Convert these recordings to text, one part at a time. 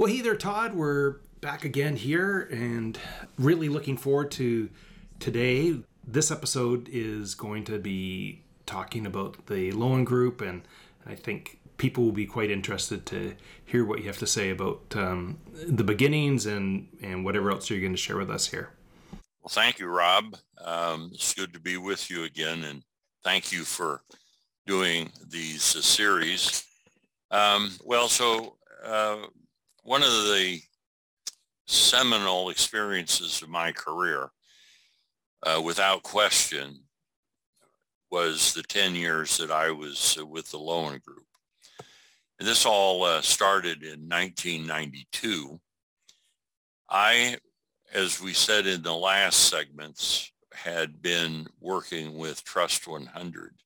Well, hey there, Todd. We're back again here and really looking forward to today. This episode is going to be talking about the Loewen Group, and I think people will be quite interested to hear what you have to say about um, the beginnings and, and whatever else you're going to share with us here. Well, thank you, Rob. Um, it's good to be with you again, and thank you for doing these uh, series. Um, well, so uh, one of the seminal experiences of my career, uh, without question, was the 10 years that I was uh, with the Loewen Group. And this all uh, started in 1992. I, as we said in the last segments, had been working with Trust 100.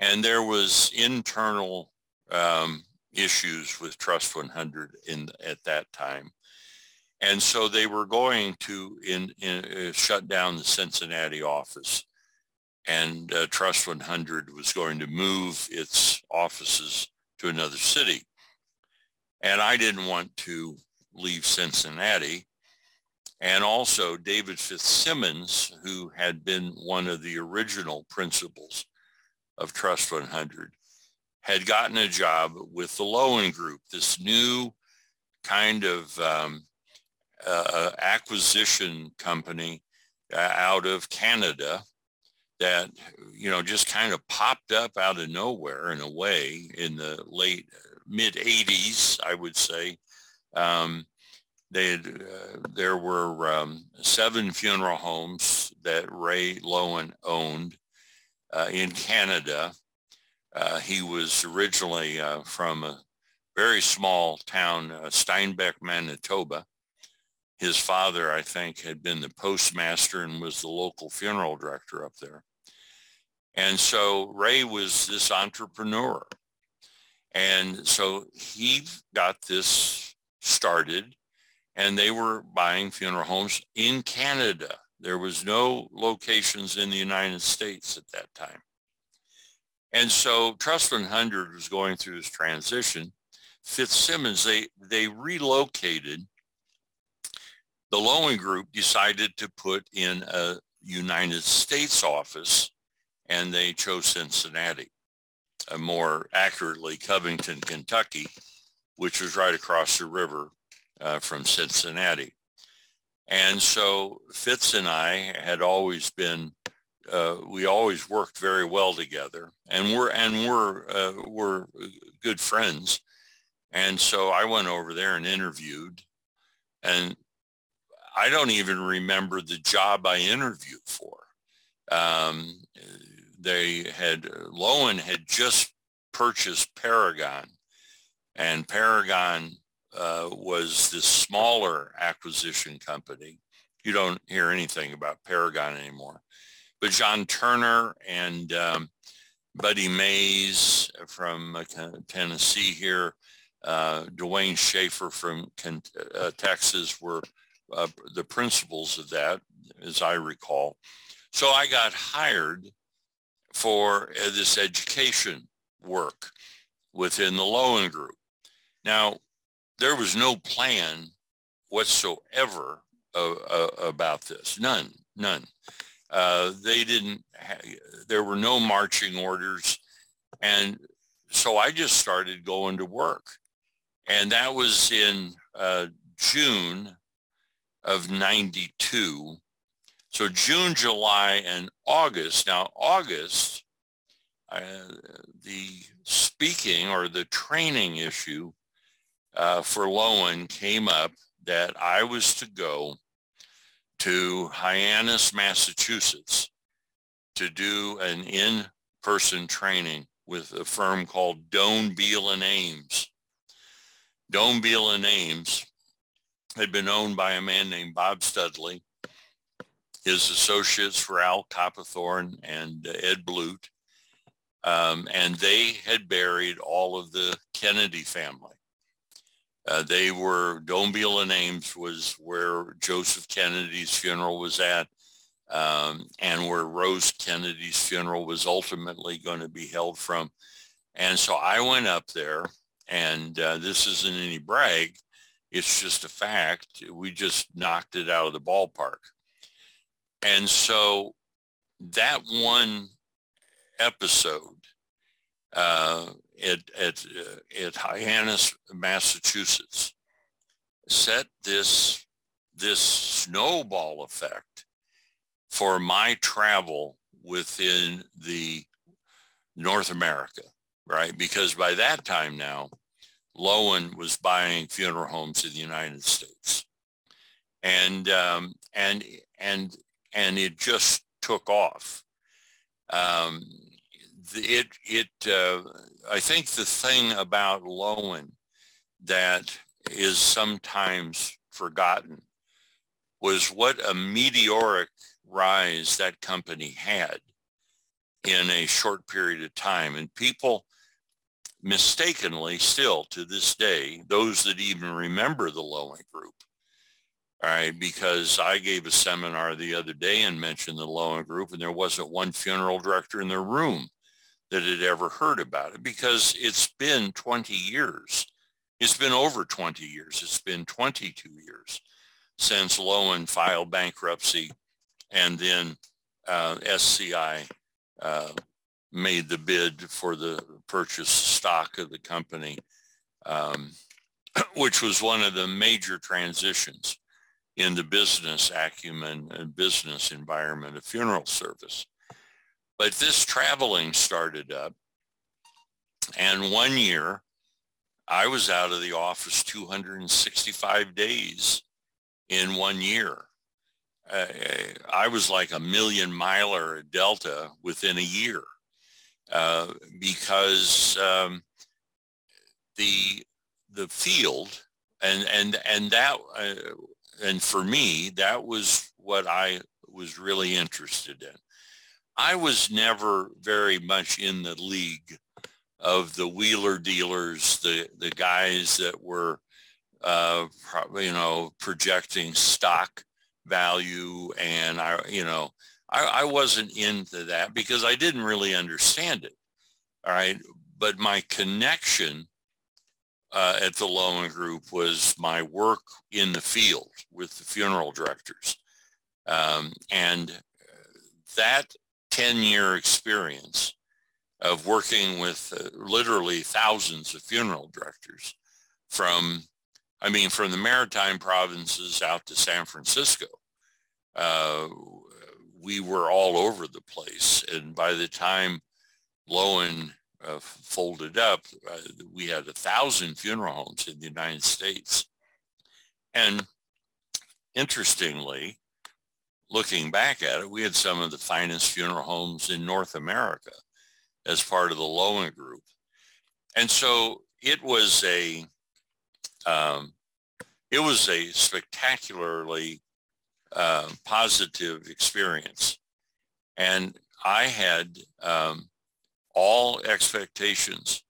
And there was internal um, issues with Trust 100 in at that time. And so they were going to in, in uh, shut down the Cincinnati office and uh, Trust 100 was going to move its offices to another city. And I didn't want to leave Cincinnati. And also David Fitzsimmons, who had been one of the original principals of Trust 100, had gotten a job with the Loewen Group, this new kind of um, uh, acquisition company uh, out of Canada that you know just kind of popped up out of nowhere in a way in the late mid 80s i would say. Um, they had, uh, there were um, seven funeral homes that ray loewen owned uh, in canada uh, he was originally uh, from a very small town, uh, Steinbach, Manitoba. His father, I think, had been the postmaster and was the local funeral director up there. And so Ray was this entrepreneur. And so he got this started and they were buying funeral homes in Canada. There was no locations in the United States at that time. And so Trust 100 was going through this transition. Fitzsimmons, they, they relocated. The Loewen Group decided to put in a United States office and they chose Cincinnati, uh, more accurately Covington, Kentucky, which was right across the river uh, from Cincinnati. And so Fitz and I had always been uh, we always worked very well together, and we're and we're uh, we're good friends. And so I went over there and interviewed, and I don't even remember the job I interviewed for. Um, they had Loewen had just purchased Paragon, and Paragon uh, was this smaller acquisition company. You don't hear anything about Paragon anymore but John Turner and um, Buddy Mays from uh, Tennessee here, uh, Dwayne Schaefer from uh, Texas were uh, the principals of that, as I recall. So I got hired for uh, this education work within the Loewen Group. Now, there was no plan whatsoever about this, none, none. Uh, they didn't, ha- there were no marching orders. And so I just started going to work. And that was in uh, June of 92. So June, July, and August. Now, August, uh, the speaking or the training issue uh, for Loewen came up that I was to go to Hyannis, Massachusetts to do an in-person training with a firm called Doane Beal and Ames. Doane Beal and Ames had been owned by a man named Bob Studley. His associates were Al Copperthorne and Ed Blute. Um, and they had buried all of the Kennedy family. Uh, they were, Beal and Ames was where Joseph Kennedy's funeral was at um, and where Rose Kennedy's funeral was ultimately going to be held from. And so I went up there and uh, this isn't any brag. It's just a fact. We just knocked it out of the ballpark. And so that one episode uh, at, at, uh, at Hyannis, Massachusetts, set this, this snowball effect for my travel within the North America, right? Because by that time now, Loewen was buying funeral homes in the United States, and um, and and and it just took off. Um, it it uh, I think the thing about Loewen that is sometimes forgotten was what a meteoric rise that company had in a short period of time. And people mistakenly still to this day, those that even remember the Loewen Group, all right, because I gave a seminar the other day and mentioned the Loewen Group and there wasn't one funeral director in the room that had ever heard about it because it's been 20 years. It's been over 20 years. It's been 22 years since Loewen filed bankruptcy and then uh, SCI uh, made the bid for the purchase stock of the company, um, which was one of the major transitions in the business acumen and business environment of funeral service. But this traveling started up. And one year, I was out of the office 265 days in one year. Uh, I was like a million miler at Delta within a year uh, because um, the the field and and and that uh, and for me that was what I was really interested in. I was never very much in the league of the wheeler dealers, the the guys that were uh, you know projecting stock value and I, you know, I, I wasn't into that because I didn't really understand it. All right. But my connection uh, at the Loewen Group was my work in the field with the funeral directors. Um, and that 10-year experience of working with uh, literally thousands of funeral directors from, I mean, from the maritime provinces out to San Francisco, uh, we were all over the place. And by the time Loewen uh, folded up, uh, we had a thousand funeral homes in the United States. And interestingly, looking back at it, we had some of the finest funeral homes in North America as part of the Loewen Group. And so it was a, um, it was a spectacularly uh, positive experience. And I had um, all expectations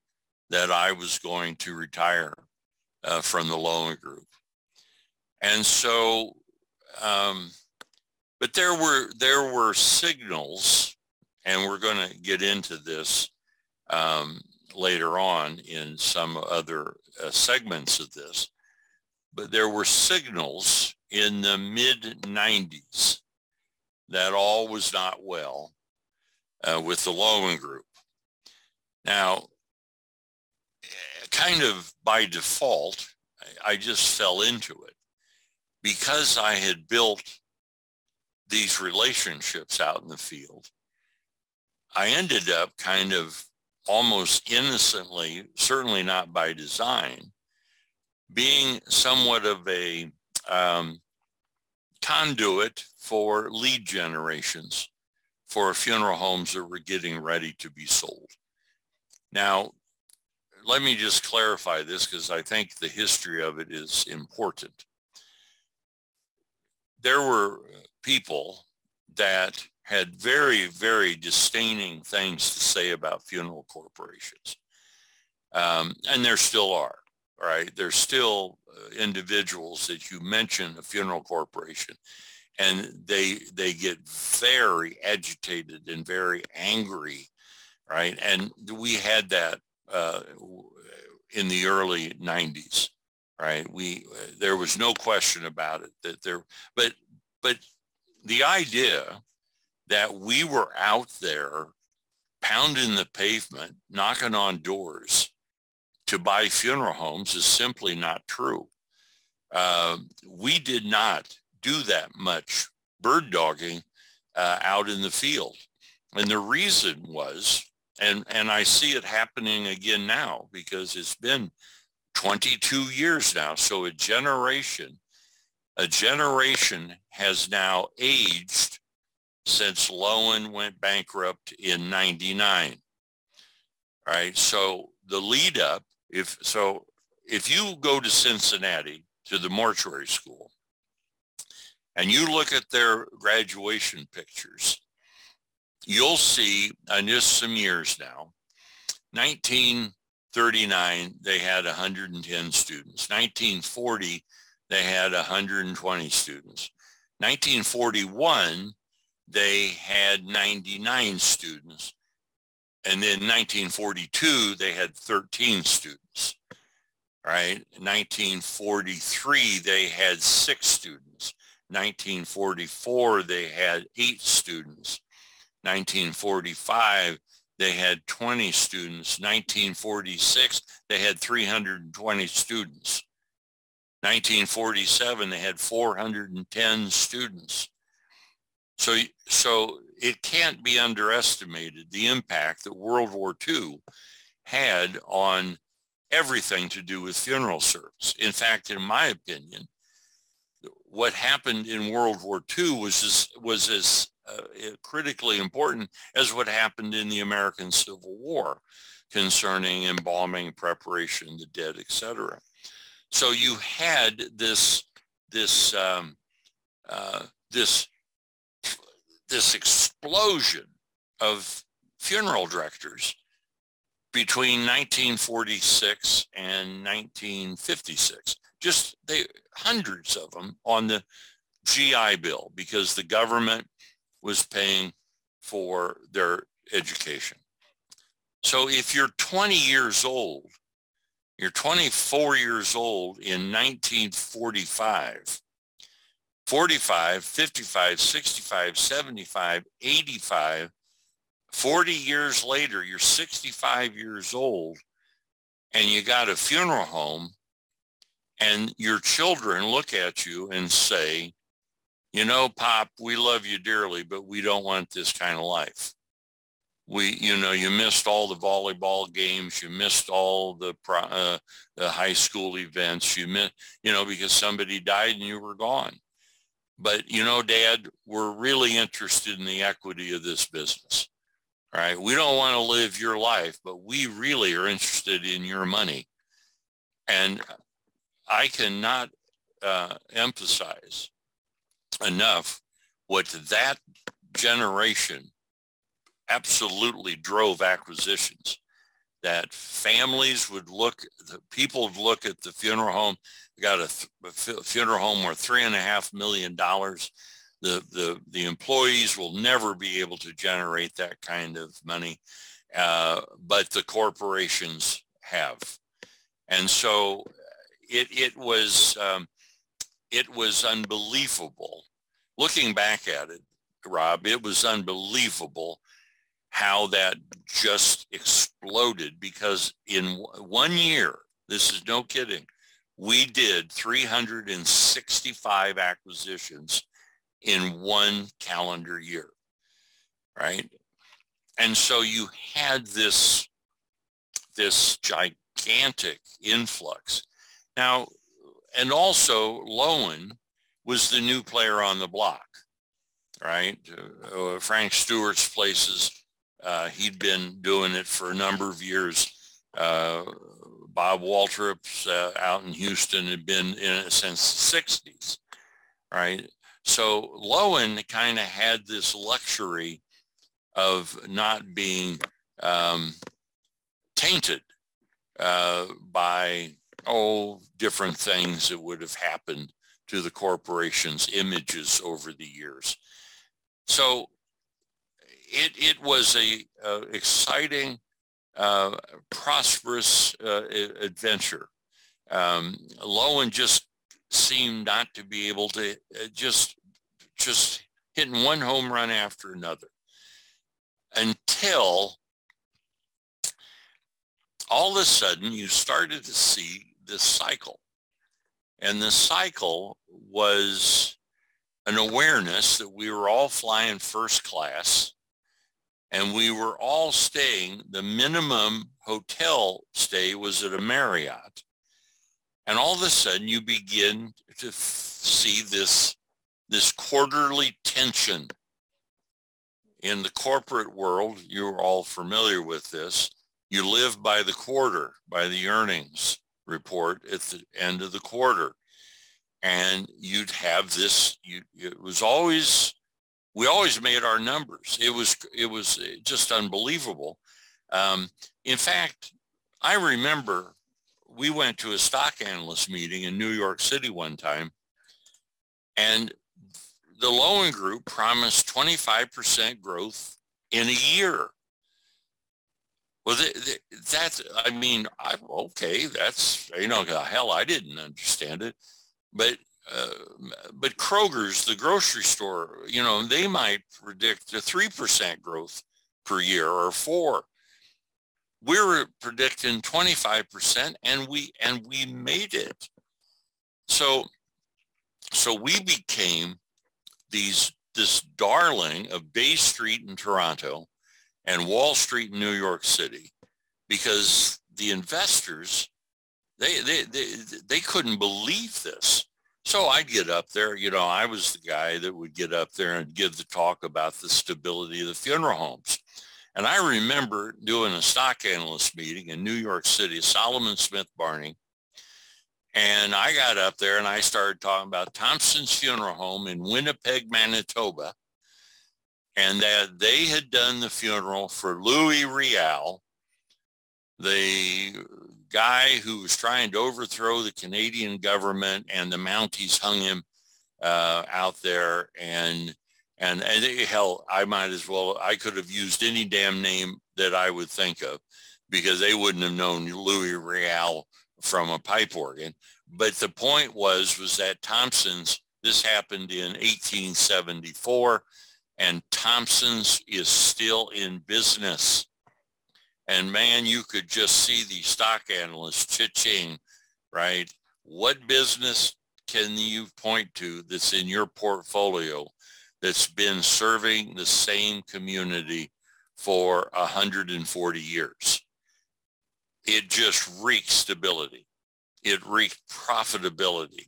that I was going to retire uh, from the Loewen Group. And so, um, but there were, there were signals, and we're going to get into this um, later on in some other uh, segments of this, but there were signals in the mid 90s that all was not well uh, with the Loewen Group. Now, kind of by default, I just fell into it because I had built these relationships out in the field. I ended up kind of almost innocently, certainly not by design, being somewhat of a um, conduit for lead generations for funeral homes that were getting ready to be sold. Now, let me just clarify this because I think the history of it is important. There were people that had very, very disdaining things to say about funeral corporations. Um, and there still are right? There's still uh, individuals that you mention a funeral corporation and they they get very agitated and very angry, right? And we had that uh, in the early 90s, right? We there was no question about it that there, but but the idea that we were out there pounding the pavement, knocking on doors to buy funeral homes is simply not true. Uh, we did not do that much bird dogging uh, out in the field. And the reason was, and, and I see it happening again now because it's been 22 years now. So a generation, a generation has now aged since Loewen went bankrupt in 99. All right. So the lead up, if so, if you go to Cincinnati to the mortuary school and you look at their graduation pictures, you'll see, and just some years now, 1939, they had 110 students. 1940, they had 120 students. 1941, they had 99 students. And then 1942, they had 13 students, right? 1943, they had six students. 1944, they had eight students. 1945, they had 20 students. 1946, they had 320 students. 1947, they had 410 students. So, so it can't be underestimated the impact that World War II had on everything to do with funeral service. In fact, in my opinion, what happened in World War II was as, was as uh, critically important as what happened in the American Civil War concerning embalming, preparation, the dead, etc. So you had this this um, uh, this this explosion of funeral directors between 1946 and 1956. Just they hundreds of them on the GI Bill because the government was paying for their education. So if you're 20 years old, you're 24 years old in 1945, 45, 55, 65, 75, 85, 40 years later, you're 65 years old and you got a funeral home and your children look at you and say, you know, Pop, we love you dearly, but we don't want this kind of life. We, you know, you missed all the volleyball games, you missed all the, uh, the high school events, you missed, you know, because somebody died and you were gone. But you know, Dad, we're really interested in the equity of this business. Right? We don't want to live your life, but we really are interested in your money. And I cannot uh, emphasize enough what that generation absolutely drove acquisitions that families would look, the people would look at the funeral home, got a, a funeral home worth three and a half million dollars. The, the, the employees will never be able to generate that kind of money, uh, but the corporations have. And so it, it was, um, it was unbelievable. Looking back at it, Rob, it was unbelievable how that just exploded because in one year, this is no kidding, we did 365 acquisitions in one calendar year, right? And so you had this, this gigantic influx. Now, and also Loewen was the new player on the block, right? Uh, Frank Stewart's places uh, he'd been doing it for a number of years. Uh, Bob Waltrip's uh, out in Houston had been in it since the 60s, right? So Loewen kind of had this luxury of not being um, tainted uh, by, oh, different things that would have happened to the corporation's images over the years. So it, it was a, a exciting, uh, prosperous uh, adventure. um, Loewen just seemed not to be able to uh, just just hitting one home run after another until all of a sudden you started to see this cycle. And the cycle was an awareness that we were all flying first class and we were all staying, the minimum hotel stay was at a Marriott. And all of a sudden you begin to f- see this, this quarterly tension in the corporate world. You're all familiar with this. You live by the quarter, by the earnings report at the end of the quarter. And you'd have this, you, it was always we always made our numbers. It was it was just unbelievable. Um, in fact, I remember we went to a stock analyst meeting in New York City one time, and the Loewen Group promised 25% growth in a year. Well, that's, I mean, I, okay, that's, you know, hell, I didn't understand it. But but Kroger's, the grocery store, you know, they might predict a 3% growth per year or four. We're predicting 25% and we, and we made it. So, so we became these, this darling of Bay Street in Toronto and Wall Street in New York City because the investors, they, they, they, they couldn't believe this so I'd get up there, you know, I was the guy that would get up there and give the talk about the stability of the funeral homes. And I remember doing a stock analyst meeting in New York City, Salomon Smith Barney. And I got up there and I started talking about Thompson's Funeral Home in Winnipeg, Manitoba. And that they had done the funeral for Louis Riel, the guy who was trying to overthrow the Canadian government and the Mounties hung him uh, out there and and and hell I might as well I could have used any damn name that I would think of because they wouldn't have known Louis Riel from a pipe organ. But the point was was that Thompson's this happened in 1874 and Thompson's is still in business and man, you could just see the stock analysts chit-ching, right? What business can you point to that's in your portfolio that's been serving the same community for 140 years? It just reeked stability. It reeked profitability.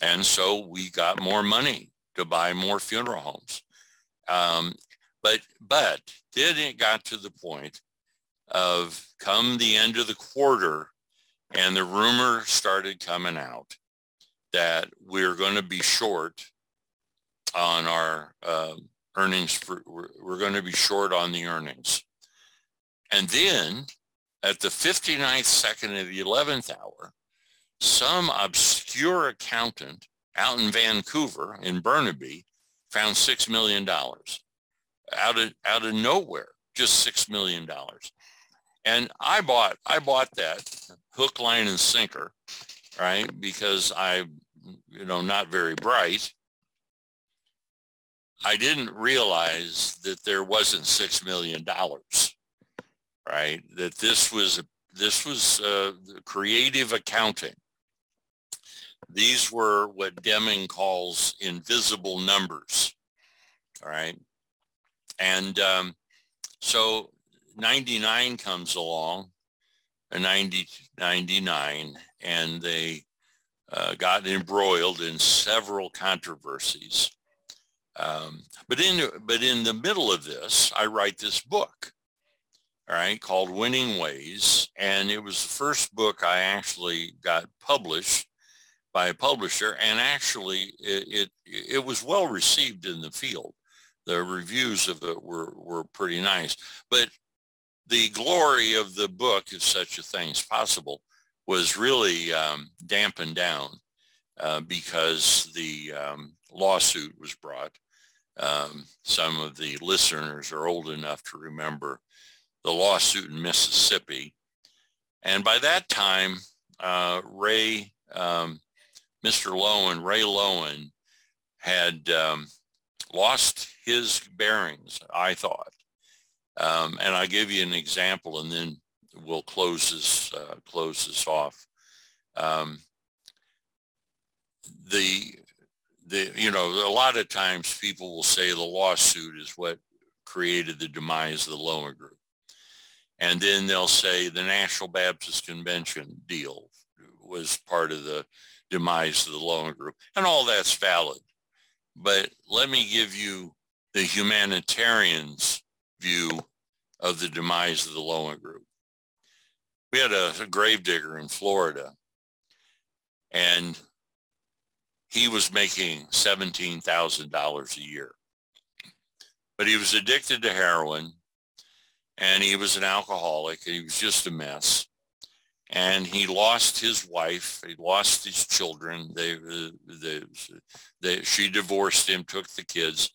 And so we got more money to buy more funeral homes. Um, but, but then it got to the point of come the end of the quarter and the rumor started coming out that we're going to be short on our uh, earnings. For, we're, we're going to be short on the earnings. And then at the 59th second of the 11th hour, some obscure accountant out in Vancouver in Burnaby found $6 million out of, out of nowhere, just $6 million. And I bought I bought that hook, line, and sinker, right? Because I, you know, not very bright. I didn't realize that there wasn't six million dollars, right? That this was this was uh, creative accounting. These were what Deming calls invisible numbers, all right? And um, so 99 comes along, a 90, 99, and they uh, got embroiled in several controversies. Um, but in but in the middle of this, I write this book, all right, called Winning Ways, and it was the first book I actually got published by a publisher, and actually it, it, it was well received in the field. The reviews of it were were pretty nice, but the glory of the book, if such a thing is possible, was really um, dampened down uh, because the um, lawsuit was brought. Um, some of the listeners are old enough to remember the lawsuit in Mississippi. And by that time, uh, Ray, um, Mr. Loewen, Ray Loewen, had um, lost his bearings, I thought. Um, and I'll give you an example and then we'll close this, uh, close this off. Um, the, the, you know, a lot of times people will say the lawsuit is what created the demise of the Loewen Group. And then they'll say the National Baptist Convention deal was part of the demise of the Loewen Group. And all that's valid. But let me give you the humanitarians view of the demise of the Loewen Group. We had a, a gravedigger in Florida, and he was making $17,000 a year. But he was addicted to heroin, and he was an alcoholic, and he was just a mess and he lost his wife. He lost his children. They, uh, they, they, she divorced him, took the kids,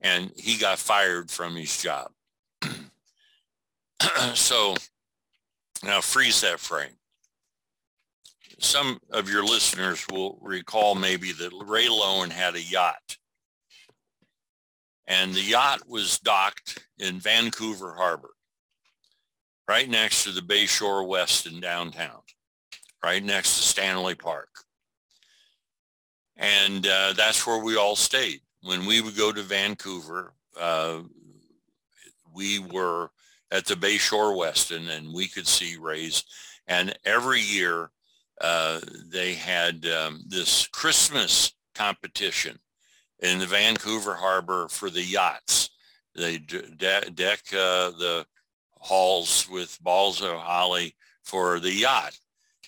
and he got fired from his job. so now freeze that frame. Some of your listeners will recall maybe that Ray Loewen had a yacht. And the yacht was docked in Vancouver Harbor right next to the Bayshore Westin downtown, right next to Stanley Park. And uh, that's where we all stayed. When we would go to Vancouver, uh, we were at the Bayshore Westin and we could see Rays. And every year uh, they had um, this Christmas competition in the Vancouver Harbor for the yachts. They de- deck uh, the halls with balls of holly for the yacht.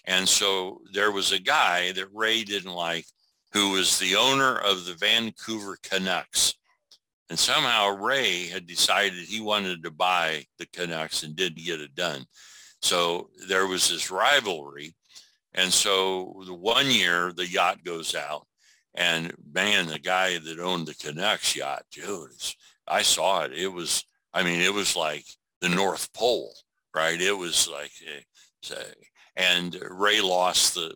And so there was a guy that Ray didn't like who was the owner of the Vancouver Canucks. And somehow Ray had decided he wanted to buy the Canucks and didn't get it done. So there was this rivalry. And so the one year the yacht goes out and man, the guy that owned the Canucks yacht, dude, I saw it. It was, I mean, it was like the North Pole, right? It was like, say, and Ray lost the,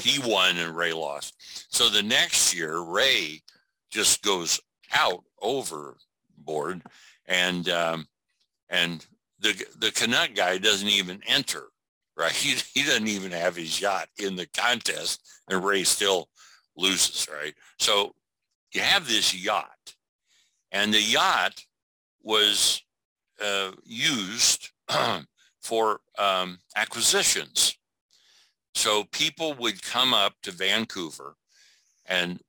he won and Ray lost. So the next year, Ray just goes out overboard and, um, and the, the Canuck guy doesn't even enter, right? He, he doesn't even have his yacht in the contest and Ray still loses, right? So you have this yacht and the yacht was uh, used for um, acquisitions. So people would come up to Vancouver and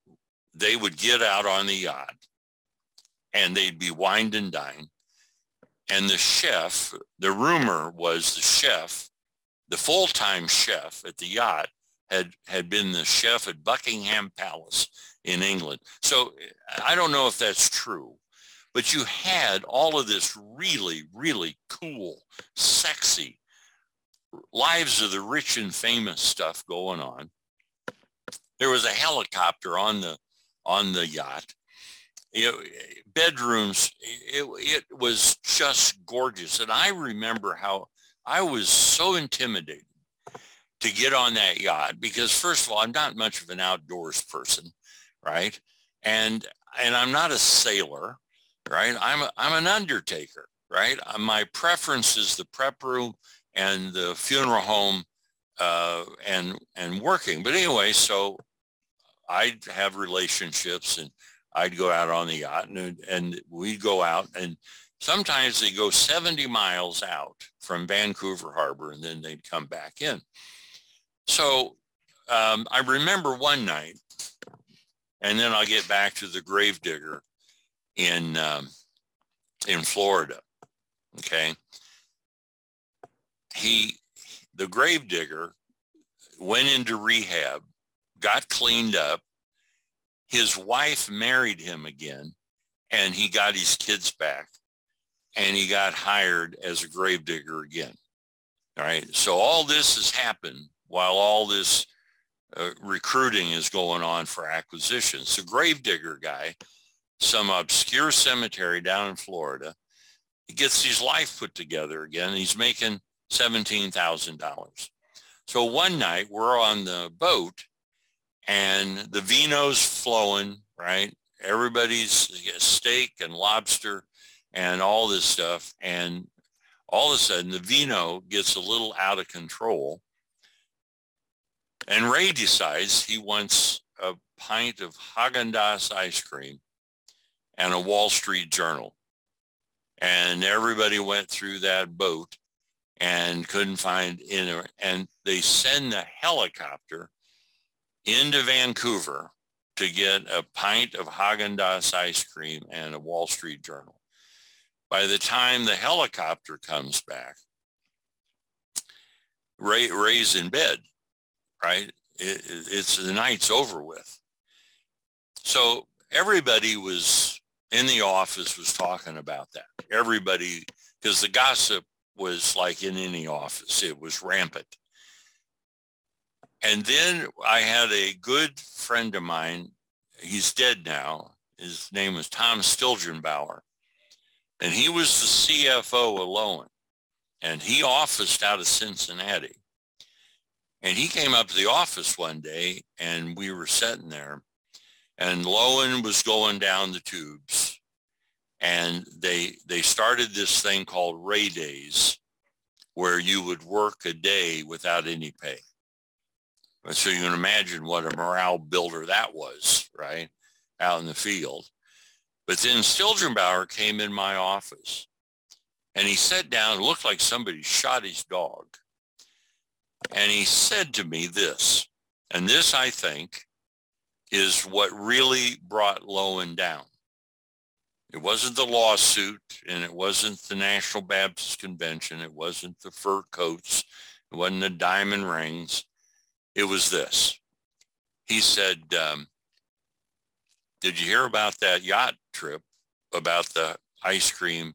they would get out on the yacht and they'd be wined and dined. And the chef, the rumor was the chef, the full-time chef at the yacht had, had been the chef at Buckingham Palace in England. So I don't know if that's true, but you had all of this really, really cool, sexy lives of the rich and famous stuff going on. There was a helicopter on the on the yacht. It, bedrooms, it, it was just gorgeous. And I remember how I was so intimidated to get on that yacht because first of all, I'm not much of an outdoors person, right? And and I'm not a sailor right? I'm, a, I'm an undertaker, right? Uh, my preference is the prep room and the funeral home uh, and, and working. But anyway, so I'd have relationships and I'd go out on the yacht and, and we'd go out and sometimes they go 70 miles out from Vancouver Harbor and then they'd come back in. So um, I remember one night, and then I'll get back to the gravedigger in um, in Florida. Okay, he the gravedigger went into rehab, got cleaned up. His wife married him again, and he got his kids back, and he got hired as a gravedigger again. All right, so all this has happened while all this uh, recruiting is going on for acquisitions. The gravedigger guy some obscure cemetery down in Florida. He gets his life put together again. he's making $17,000. So one night we're on the boat and the vino's flowing, right? Everybody's steak and lobster and all this stuff. And all of a sudden the vino gets a little out of control. And Ray decides he wants a pint of Haagen-Dazs ice cream and a Wall Street Journal. And everybody went through that boat and couldn't find in and they send the helicopter into Vancouver to get a pint of Haagen-Dazs ice cream and a Wall Street Journal. By the time the helicopter comes back, Ray, Ray's in bed, right? It, it's the night's over with. So everybody was in the office was talking about that. Everybody, because the gossip was like in any office, it was rampant. And then I had a good friend of mine. He's dead now. His name was Tom Stilgenbauer. And he was the CFO of. And he officed out of Cincinnati. And he came up to the office one day and we were sitting there and Loewen was going down the tubes and they they started this thing called Ray Days where you would work a day without any pay. So you can imagine what a morale builder that was, right? Out in the field. But then Stilgenbauer came in my office and he sat down, looked like somebody shot his dog. And he said to me this, and this I think is what really brought Loewen down. It wasn't the lawsuit and it wasn't the National Baptist Convention. It wasn't the fur coats. It wasn't the diamond rings. It was this. He said, um, did you hear about that yacht trip about the ice cream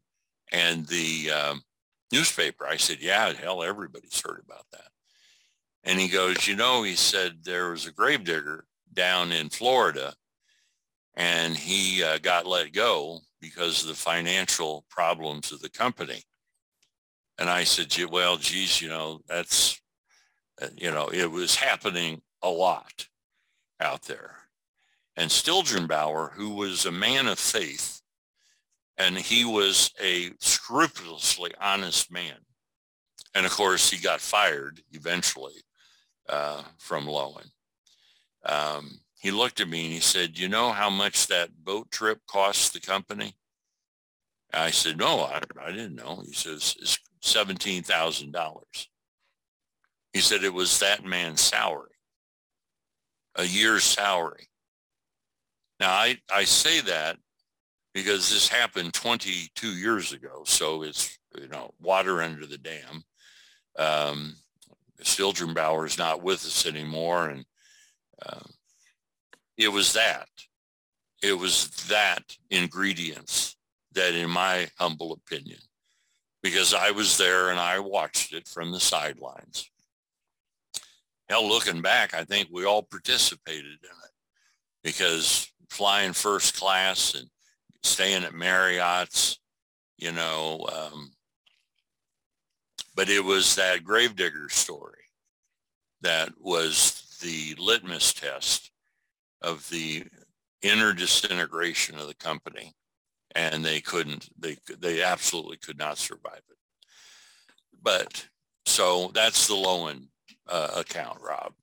and the um, newspaper? I said, yeah, hell, everybody's heard about that. And he goes, you know, he said there was a gravedigger down in Florida and he uh, got let go because of the financial problems of the company. And I said, well, geez, you know, that's, you know, it was happening a lot out there. And Stilgenbauer, who was a man of faith, and he was a scrupulously honest man. And of course, he got fired eventually uh, from Loewen um, he looked at me and he said, you know how much that boat trip costs the company? I said, no, I, I didn't know. He says, it's $17,000. He said it was that man's salary, a year's salary. Now, I, I say that because this happened 22 years ago. So it's, you know, water under the dam. Um, Stilgenbauer is not with us anymore. And um, it was that. It was that ingredients that, in my humble opinion, because I was there and I watched it from the sidelines. Hell, looking back, I think we all participated in it because flying first class and staying at Marriott's, you know, um, but it was that gravedigger story that was the litmus test of the inner disintegration of the company and they couldn't they they absolutely could not survive it. But so that's the loewen uh, account rob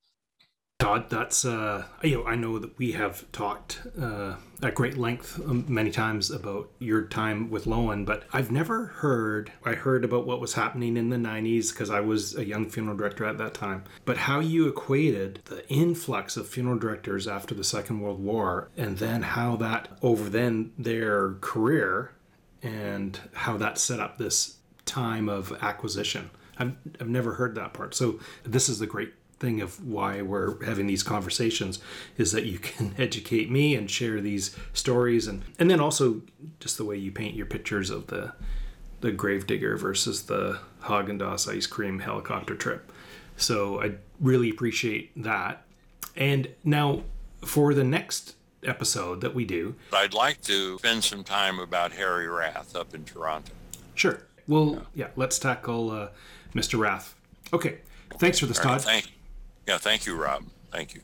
Todd, that's uh, you know I know that we have talked uh, at great length um, many times about your time with Loewen, but I've never heard. I heard about what was happening in the '90s because I was a young funeral director at that time. But how you equated the influx of funeral directors after the Second World War, and then how that over then their career, and how that set up this time of acquisition. I've, I've never heard that part. So this is the great thing of why we're having these conversations is that you can educate me and share these stories and and then also just the way you paint your pictures of the the gravedigger versus the Haagen-Dazs ice cream helicopter trip. So I really appreciate that. And now for the next episode that we do, I'd like to spend some time about Harry Rath up in Toronto. Sure. Well, yeah, yeah let's tackle uh, Mr. Rath. Okay. Thanks for this, All right, Todd. thank, yeah, thank you, Rob. Thank you.